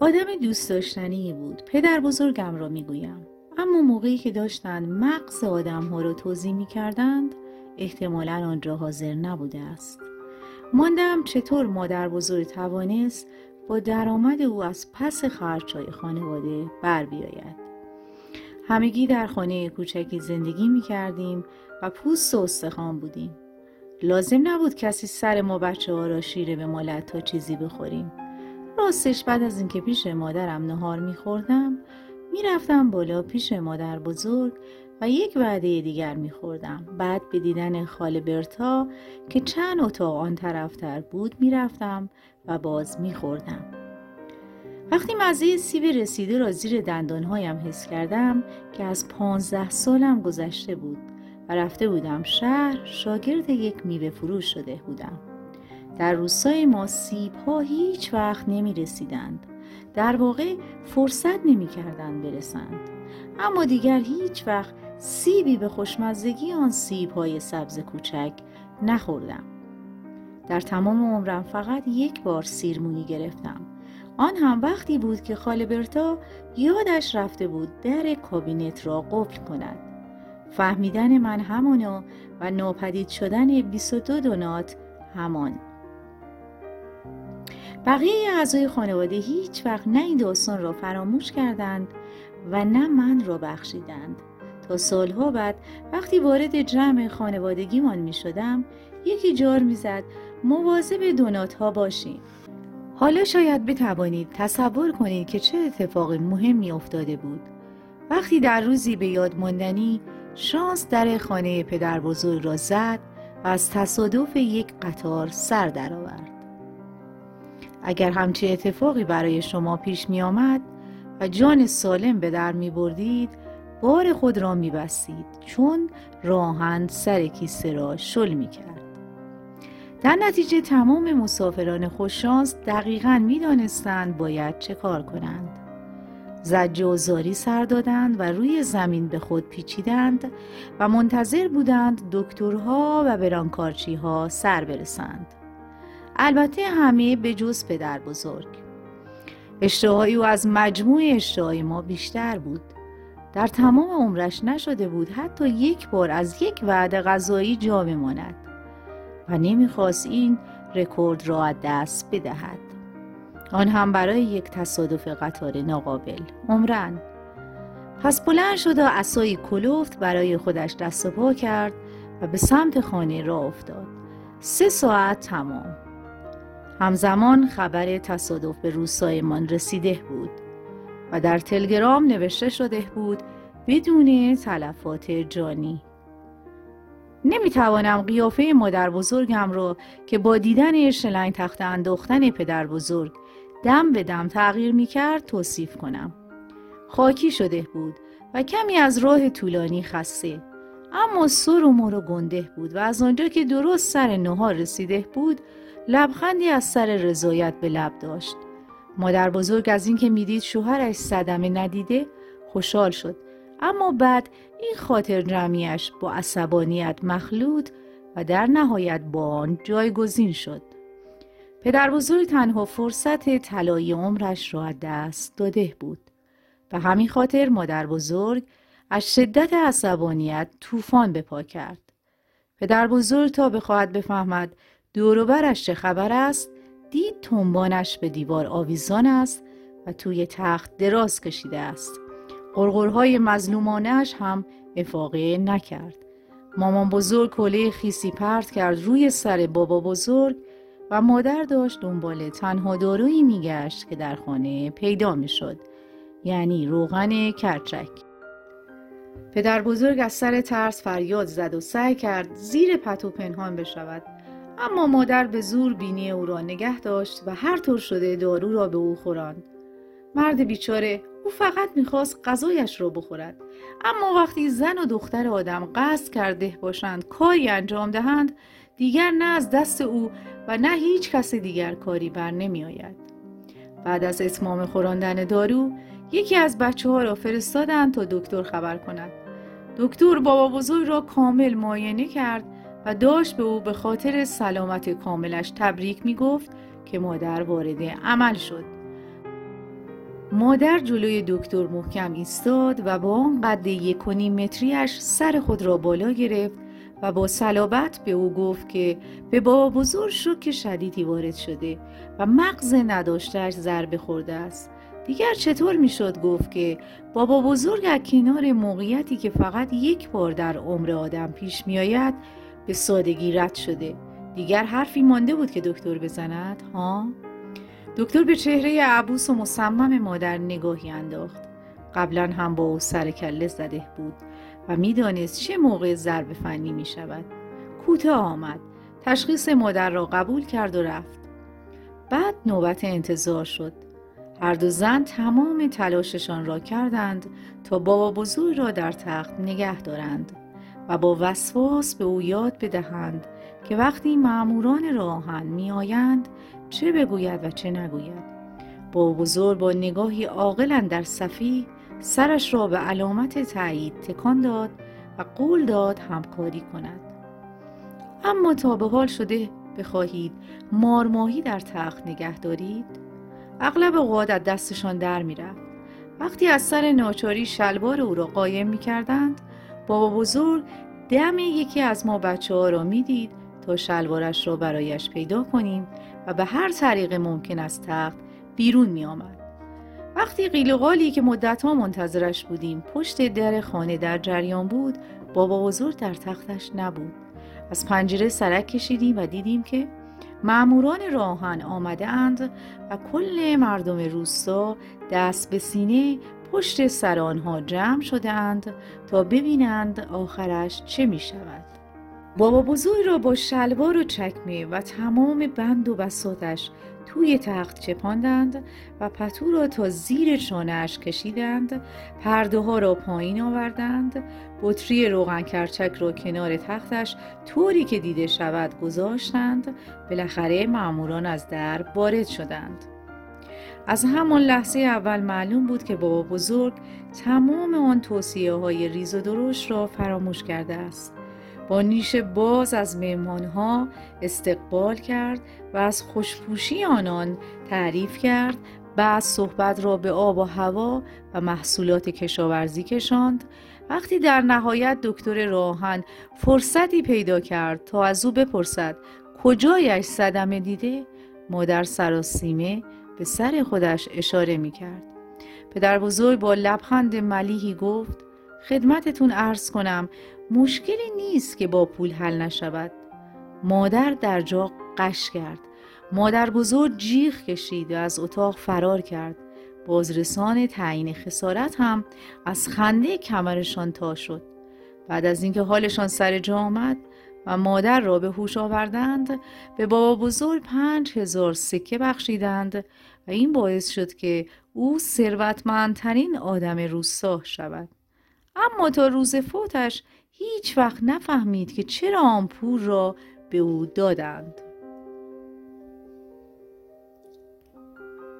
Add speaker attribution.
Speaker 1: آدم دوست داشتنی بود. پدر بزرگم را می‌گویم. اما موقعی که داشتند مغز آدم ها را توضیح می کردند احتمالا آنجا حاضر نبوده است. ماندم چطور مادر بزرگ توانست با درآمد او از پس خرچهای خانواده بر بیاید. همگی در خانه کوچکی زندگی می کردیم و پوست و استخوان بودیم. لازم نبود کسی سر ما بچه ها را شیره به مالت تا چیزی بخوریم. راستش بعد از اینکه پیش مادرم نهار میخوردم می‌رفتم بالا پیش مادر بزرگ و یک وعده دیگر میخوردم. بعد به دیدن خاله برتا که چند اتاق آن طرفتر بود می‌رفتم و باز میخوردم. وقتی مزه سیب رسیده را زیر دندانهایم حس کردم که از پانزده سالم گذشته بود و رفته بودم شهر شاگرد یک میوه فروش شده بودم. در روستای ما سیب ها هیچ وقت نمی رسیدند در واقع فرصت نمی کردن برسند. اما دیگر هیچ وقت سیبی به خوشمزگی آن سیب های سبز کوچک نخوردم. در تمام عمرم فقط یک بار سیرمونی گرفتم. آن هم وقتی بود که خاله برتا یادش رفته بود در کابینت را قفل کند. فهمیدن من همانو و ناپدید شدن 22 دونات همان. بقیه اعضای خانواده هیچ وقت نه این داستان را فراموش کردند و نه من را بخشیدند. تا سالها بعد وقتی وارد جمع خانوادگیمان می شدم یکی جار می زد مواظب دونات ها باشین. حالا شاید بتوانید تصور کنید که چه اتفاق مهمی افتاده بود. وقتی در روزی به یاد ماندنی شانس در خانه پدر بزرگ را زد و از تصادف یک قطار سر درآورد. اگر همچه اتفاقی برای شما پیش می آمد و جان سالم به در می بردید بار خود را می بستید چون راهند سر کیسه را شل می کرد. در نتیجه تمام مسافران خوششانس دقیقا می دانستند باید چه کار کنند. زجه و زاری سر دادند و روی زمین به خود پیچیدند و منتظر بودند دکترها و برانکارچی ها سر برسند. البته همه به جز پدر بزرگ. اشتهای او از مجموع اشتهای ما بیشتر بود. در تمام عمرش نشده بود حتی یک بار از یک وعده غذایی جا بماند و نمی‌خواست این رکورد را از دست بدهد. آن هم برای یک تصادف قطار ناقابل عمرن پس بلند شد و اسایی کلوفت برای خودش دست و پا کرد و به سمت خانه را افتاد سه ساعت تمام همزمان خبر تصادف به روستایمان رسیده بود و در تلگرام نوشته شده بود بدون تلفات جانی نمی‌توانم قیافه مادر بزرگم را که با دیدن شلنگ تخت انداختن پدر بزرگ دم به دم تغییر می کرد توصیف کنم. خاکی شده بود و کمی از راه طولانی خسته. اما سر و مر و گنده بود و از آنجا که درست سر نهار رسیده بود لبخندی از سر رضایت به لب داشت. مادر بزرگ از اینکه می‌دید شوهرش صدمه ندیده خوشحال شد اما بعد این خاطر جمعیش با عصبانیت مخلوط و در نهایت با آن جایگزین شد. پدر بزرگ تنها فرصت طلایی عمرش را دست داده بود. به همین خاطر مادر بزرگ از شدت عصبانیت طوفان به پا کرد. پدر بزرگ تا بخواهد بفهمد دوروبرش چه خبر است دید تنبانش به دیوار آویزان است و توی تخت دراز کشیده است. قرقرهای مظلومانش هم افاقه نکرد. مامان بزرگ کله خیسی پرت کرد روی سر بابا بزرگ و مادر داشت دنبال تنها دارویی میگشت که در خانه پیدا می‌شد یعنی روغن کرچک پدر بزرگ از سر ترس فریاد زد و سعی کرد زیر پتو پنهان بشود. اما مادر به زور بینی او را نگه داشت و هر طور شده دارو را به او خوراند. مرد بیچاره او فقط می‌خواست غذایش را بخورد. اما وقتی زن و دختر آدم قصد کرده باشند کاری انجام دهند دیگر نه از دست او و نه هیچ کس دیگر کاری بر نمی آید. بعد از اتمام خوراندن دارو یکی از بچه ها را فرستادند تا دکتر خبر کند. دکتر بابا بزرگ را کامل معاینه کرد و داشت به او به خاطر سلامت کاملش تبریک می گفت که مادر وارد عمل شد. مادر جلوی دکتر محکم ایستاد و با آن قد یک متریش سر خود را بالا گرفت و با صلابت به او گفت که به بابا بزرگ شوک شدیدی وارد شده و مغز نداشتهش ضربه خورده است دیگر چطور می‌شد گفت که بابا بزرگ از کنار موقعیتی که فقط یک بار در عمر آدم پیش میآید به سادگی رد شده؟ دیگر حرفی مانده بود که دکتر بزند ها؟ دکتر به چهره عبوس و مصمم مادر نگاهی انداخت. قبلا هم با او سر کله زده بود و می‌دانست چه موقع ضرب فنی می شود کوتاه آمد. تشخیص مادر را قبول کرد و رفت. بعد نوبت انتظار شد. هر دو زن تمام تلاششان را کردند تا بابا بزرگ را در تخت نگه دارند و با وسواس به او یاد بدهند که وقتی معموران راهن می آیند چه بگوید و چه نگوید. با بزرگ با نگاهی عاقلا در صفی سرش را به علامت تایید تکان داد و قول داد همکاری کند. اما تا به حال شده بخواهید مارماهی در تخت نگه دارید اغلب اوقات از دستشان در می‌رفت وقتی از سر ناچاری شلوار او را قایم می کردند بابا بزرگ دم یکی از ما بچه ها را می‌دید تا شلوارش را برایش پیدا کنیم و به هر طریق ممکن از تخت بیرون می آمد. وقتی قیل قالی که ها منتظرش بودیم پشت در خانه در جریان بود بابا بزرگ در تختش نبود از پنجره سرک کشیدیم و دیدیم که معموران راهن آمده اند و کل مردم روستا دست به سینه پشت سر آنها جمع شده اند تا ببینند آخرش چه می شود. بابا بزرگ را با شلوار و چکمه و تمام بند و بساتش توی تخت چپاندند و پتو را تا زیر چانهاش کشیدند. پرده ها را پایین آوردند. بطری روغن کرچک را کنار تختش طوری که دیده شود گذاشتند. بالاخره ماموران از در وارد شدند. از همان لحظه اول معلوم بود که بابا بزرگ تمام آن توصیه های ریز و درشت را فراموش کرده است. با نیش باز از مهمانها استقبال کرد و از خوشپوشی آنان تعریف کرد بعد صحبت را به آب و هوا و محصولات کشاورزی کشاند وقتی در نهایت دکتر راهن فرصتی پیدا کرد تا از او بپرسد کجایش صدمه دیده مادر سراسیمه به سر خودش اشاره می کرد. پدر بزرگ با لبخند ملیحی گفت خدمتتون عرض کنم مشکلی نیست که با پول حل نشود. مادر در جا قش کرد. مادر بزرگ جیغ کشید و از اتاق فرار کرد. بازرسان تعیین خسارت هم از خنده کمرشان تا شد. بعد از اینکه حالشان سر جا آمد و مادر را به هوش آوردند به بابا بزرگ پنج هزار سکه بخشیدند و این باعث شد که او ثروتمندترین آدم روستا شود. اما تا روز فوتش هیچ وقت نفهمید که چرا آن پول را به او دادند.